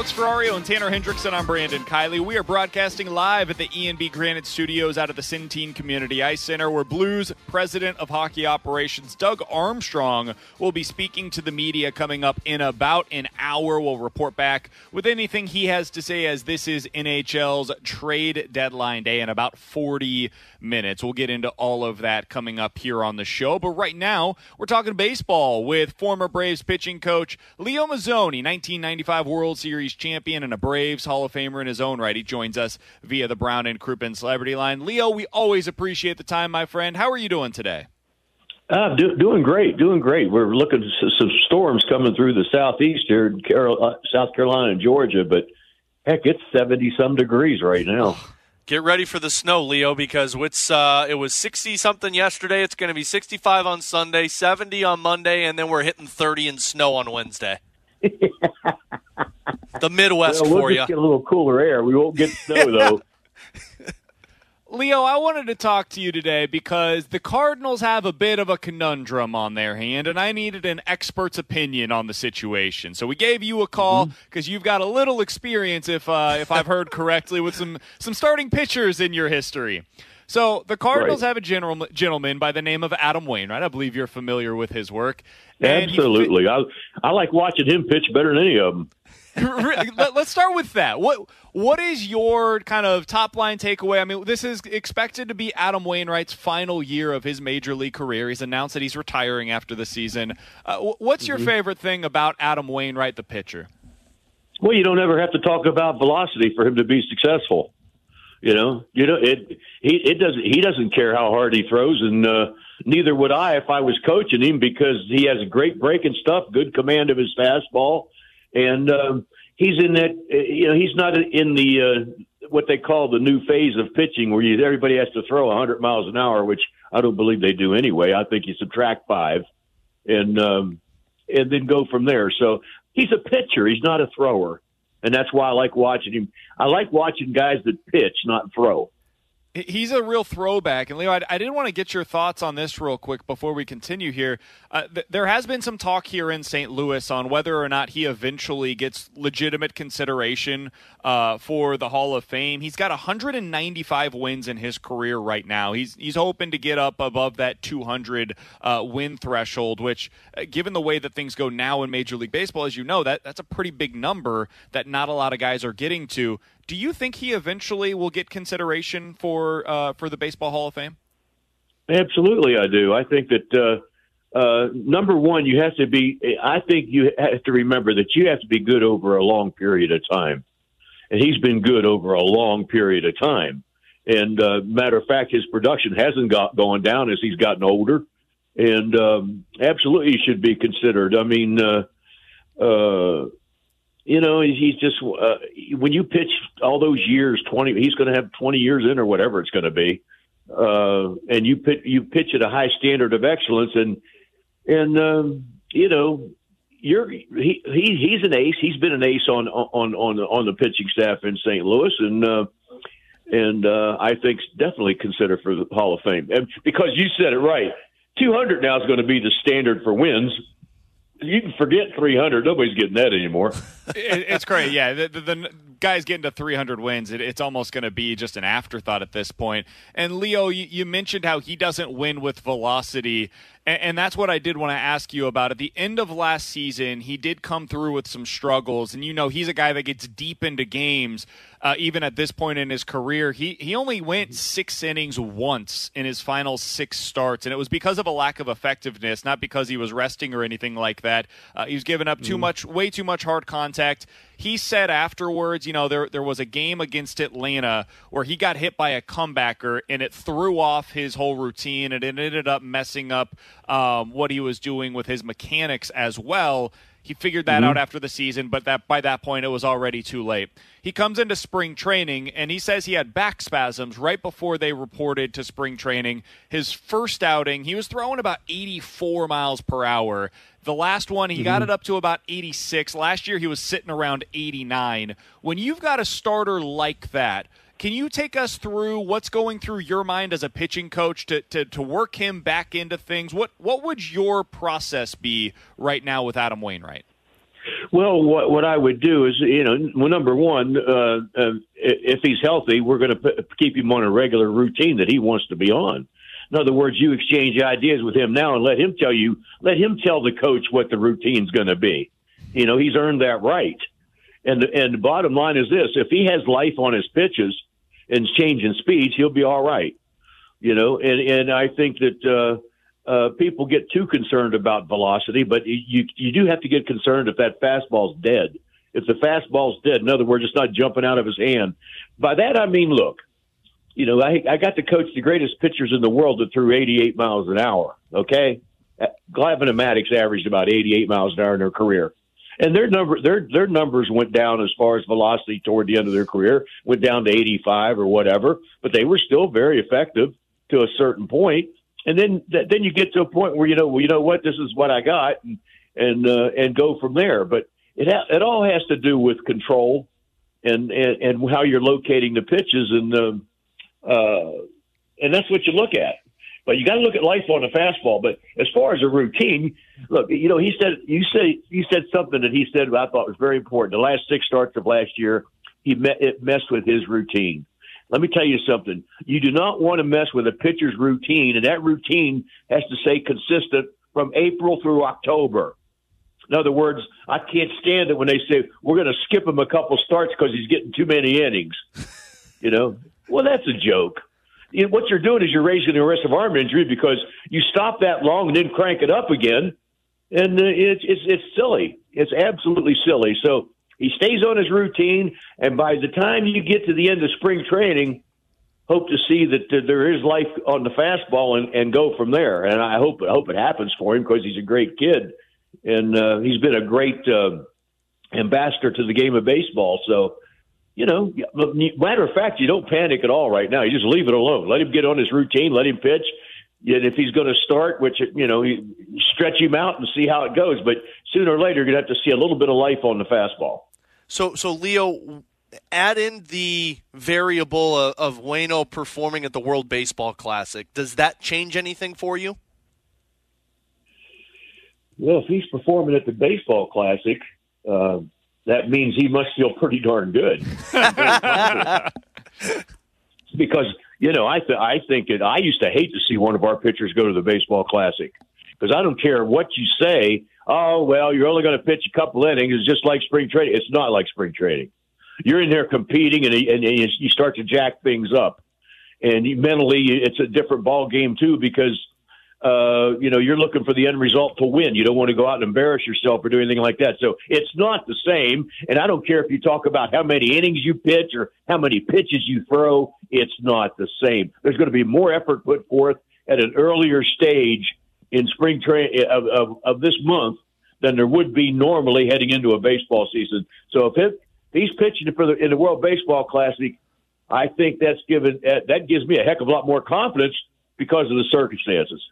Alex Ferrario and Tanner Hendrickson, I'm Brandon Kiley. We are broadcasting live at the ENB Granite Studios out of the Centene Community Ice Center, where Blues President of Hockey Operations Doug Armstrong will be speaking to the media coming up in about an hour. We'll report back with anything he has to say as this is NHL's trade deadline day in about 40 minutes. We'll get into all of that coming up here on the show. But right now, we're talking baseball with former Braves pitching coach Leo Mazzone, 1995 World Series champion and a Braves Hall of Famer in his own right. He joins us via the Brown and Crouppen Celebrity Line. Leo, we always appreciate the time, my friend. How are you doing today? Uh, do, doing great, doing great. We're looking at some storms coming through the southeast here, in Carol, uh, South Carolina and Georgia, but heck, it's seventy some degrees right now. Get ready for the snow, Leo, because it's uh, it was sixty something yesterday. It's going to be sixty five on Sunday, seventy on Monday, and then we're hitting thirty in snow on Wednesday. The Midwest well, we'll for you. Get a little cooler air. We won't get snow though. Leo, I wanted to talk to you today because the Cardinals have a bit of a conundrum on their hand, and I needed an expert's opinion on the situation. So we gave you a call because you've got a little experience, if uh, if I've heard correctly, with some some starting pitchers in your history. So the Cardinals Right. have a general, gentleman by the name of Adam Wainwright. I believe you're familiar with his work. And Absolutely, I I like watching him pitch better than any of them. Let, us start with that. What what is your kind of top line takeaway? I mean, this is expected to be Adam Wainwright's final year of his major league career. He's announced that he's retiring after the season. Uh, what's your favorite thing about Adam Wainwright, the pitcher? Well, you don't ever have to talk about velocity for him to be successful. You know, you know it. He it doesn't. He doesn't care how hard he throws, and uh, neither would I if I was coaching him because he has great breaking stuff, good command of his fastball, and um, he's in that. uh, You know, he's not in the uh, what they call the new phase of pitching where you, everybody has to throw a 100 miles an hour, which I don't believe they do anyway. I think you subtract five, and um, and then go from there. So he's a pitcher. He's not a thrower, and that's why I like watching him. I like watching guys that pitch, not throw. He's a real throwback. And Leo, I, I did want to get your thoughts on this real quick before we continue here. Uh, th- there has been some talk here in St. Louis on whether or not he eventually gets legitimate consideration uh, for the Hall of Fame. He's got 195 wins in his career right now. He's he's hoping to get up above that 200 uh, win threshold, which, uh, given the way that things go now in Major League Baseball, as you know, that that's a pretty big number that not a lot of guys are getting to. Do you think he eventually will get consideration for uh, for the Baseball Hall of Fame? Absolutely, I do. I think that uh, uh, number one, you have to be. I think you have to remember that you have to be good over a long period of time, and he's been good over a long period of time. And uh, matter of fact, his production hasn't got going down as he's gotten older, and um, absolutely should be considered. I mean, uh, uh, you know, he's just uh, when you pitch all those years, twenty, he's going to have twenty years in or whatever it's going to be uh, and you pitch you pitch at a high standard of excellence, and and um, you know you're he, he he's an ace. He's been an ace on on on on the pitching staff in St. Louis, and uh, and uh, I think definitely consider for the Hall of Fame. And because you said it right, 200 now is going to be the standard for wins. You can forget 300. Nobody's getting that anymore. it, it's great. Yeah, the, the, the guys getting to 300 wins, it, it's almost going to be just an afterthought at this point. And Leo, you, you mentioned how he doesn't win with velocity. And, and that's what I did want to ask you about. At the end of last season, he did come through with some struggles. And you know, he's a guy that gets deep into games, uh, even at this point in his career. He, he only went six innings once in his final six starts. And it was because of a lack of effectiveness, not because he was resting or anything like that. Uh, he was giving up too mm. much, way too much hard contact. He said afterwards, you know, there, there was a game against Atlanta where he got hit by a comebacker and it threw off his whole routine and it ended up messing up um, what he was doing with his mechanics as well. He figured that mm-hmm. out after the season, but that by that point it was already too late. He comes into spring training and he says he had back spasms right before they reported to spring training. His first outing, he was throwing about 84 miles per hour. The last one, he mm-hmm. got it up to about 86. Last year, he was sitting around 89. When you've got a starter like that, can you take us through what's going through your mind as a pitching coach to, to, to work him back into things? What what would your process be right now with Adam Wainwright? Well, what what I would do is, you know, well, number one, uh, uh, if he's healthy, we're going to p- keep him on a regular routine that he wants to be on. In other words, you exchange ideas with him now and let him tell you, let him tell the coach what the routine's going to be. You know, he's earned that right. And and the bottom line is this: if he has life on his pitches, and changing speeds, he'll be all right. You know, and and I think that uh, uh, people get too concerned about velocity, but you you do have to get concerned if that fastball's dead. If the fastball's dead, in other words, it's not jumping out of his hand. By that I mean, look, you know, I I got to coach the greatest pitchers in the world that threw 88 miles an hour. Okay, Glavine and Maddux averaged about 88 miles an hour in their career and their number their their numbers went down as far as velocity toward the end of their career went down to 85 or whatever but they were still very effective to a certain point. And then then you get to a point where you know well you know what? This is what I got and and uh, and go from there. But it ha- it all has to do with control and and, and how you're locating the pitches and um, uh, and that's what you look at but you got to look at life on a fastball. But as far as a routine, look, you know, he said you said you said something that he said I thought was very important. The last six starts of last year, he met, it messed with his routine. Let me tell you something. You do not want to mess with a pitcher's routine, and that routine has to stay consistent from April through October. In other words, I can't stand it when they say we're going to skip him a couple starts because he's getting too many innings. You know, well, that's a joke what you're doing is you're raising the risk of arm injury because you stop that long and then crank it up again, and uh, it's it's it's silly. It's absolutely silly. So he stays on his routine, and by the time you get to the end of spring training, hope to see that uh, there is life on the fastball and, and go from there. And I hope I hope it happens for him because he's a great kid, and uh, he's been a great uh, ambassador to the game of baseball. So you know, matter of fact, you don't panic at all right now. You just leave it alone. Let him get on his routine. Let him pitch. And if he's going to start, which you know, you stretch him out and see how it goes. But sooner or later, you're going to have to see a little bit of life on the fastball. So, so Leo, add in the variable of, of Wayno performing at the World Baseball Classic. Does that change anything for you? Well, if he's performing at the Baseball Classic, uh, that means he must feel pretty darn good. because you know, I th- I think that I used to hate to see one of our pitchers go to the baseball classic because I don't care what you say. Oh well, you're only going to pitch a couple innings. It's just like spring training. It's not like spring training. You're in there competing, and, and, and you start to jack things up. And mentally, it's a different ball game too because uh, you know, you're looking for the end result to win. You don't want to go out and embarrass yourself or do anything like that. So it's not the same. And I don't care if you talk about how many innings you pitch or how many pitches you throw. It's not the same. There's going to be more effort put forth at an earlier stage in spring training of, of, of this month than there would be normally heading into a baseball season. So if, it, if he's pitching for the, in the World Baseball Classic, I think that's given that gives me a heck of a lot more confidence because of the circumstances.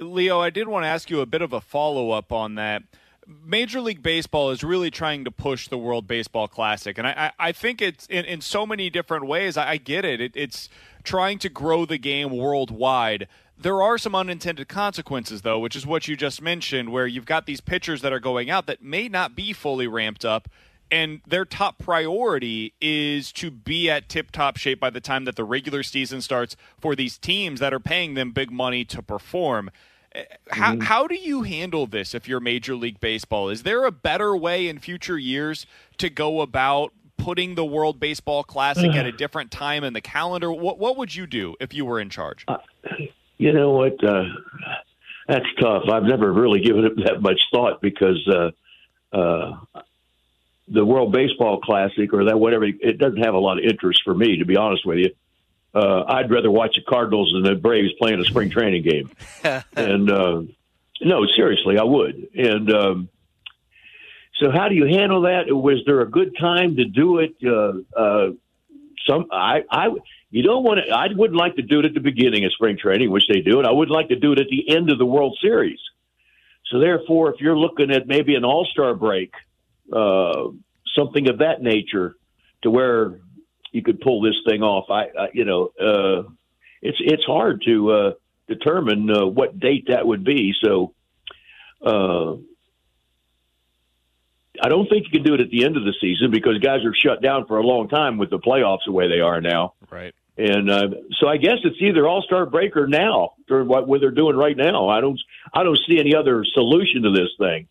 Leo, I did want to ask you a bit of a follow up on that. Major League Baseball is really trying to push the World Baseball Classic, and I, I, I think it's in, in so many different ways. I, I get it. it. It's trying to grow the game worldwide. There are some unintended consequences, though, which is what you just mentioned, where you've got these pitchers that are going out that may not be fully ramped up, and their top priority is to be at tip top shape by the time that the regular season starts for these teams that are paying them big money to perform. How, mm-hmm. how do you handle this if you're Major League Baseball? Is there a better way in future years to go about putting the World Baseball Classic at a different time in the calendar? What, what would you do if you were in charge? Uh, you know what? Uh, that's tough. I've never really given it that much thought because uh, uh, the World Baseball Classic or that whatever it doesn't have a lot of interest for me, to be honest with you. Uh, I'd rather watch the Cardinals than the Braves playing a spring training game. and uh, no, seriously, I would. And um, so, how do you handle that? Was there a good time to do it? Uh, uh, some I, I you don't want to. I wouldn't like to do it at the beginning of spring training, which they do, and I wouldn't like to do it at the end of the World Series. So therefore, if you're looking at maybe an All Star break, uh, something of that nature, to where you could pull this thing off, I, I you know, uh, it's it's hard to uh, determine uh, what date that would be. So. Uh, I don't think you can do it at the end of the season because guys are shut down for a long time with the playoffs the way they are now. Right. And uh, so I guess it's either All Star break or now, or what, what they're doing right now. I don't, I don't see any other solution to this thing.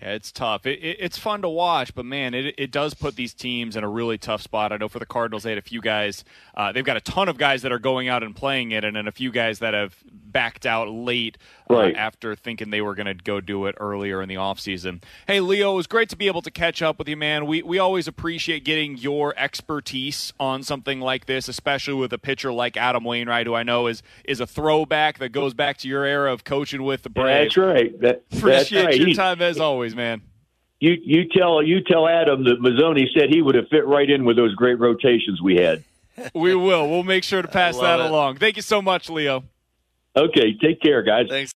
Yeah, it's tough. It, it, it's fun to watch, but man, it, it does put these teams in a really tough spot. I know for the Cardinals, they had a few guys. Uh, they've got a ton of guys that are going out and playing it, and then a few guys that have backed out late uh, right. after thinking they were going to go do it earlier in the offseason. Hey, Leo, it was great to be able to catch up with you, man. We we always appreciate getting your expertise on something like this, especially with a pitcher like Adam Wainwright, who I know is is a throwback that goes back to your era of coaching with the Braves. That's right. That, appreciate that's right. your time as always, man you you tell you tell Adam that Mazzone said he would have fit right in with those great rotations we had. we will. We'll make sure to pass that it. along. Thank you so much, Leo. Okay, take care, guys. Thanks.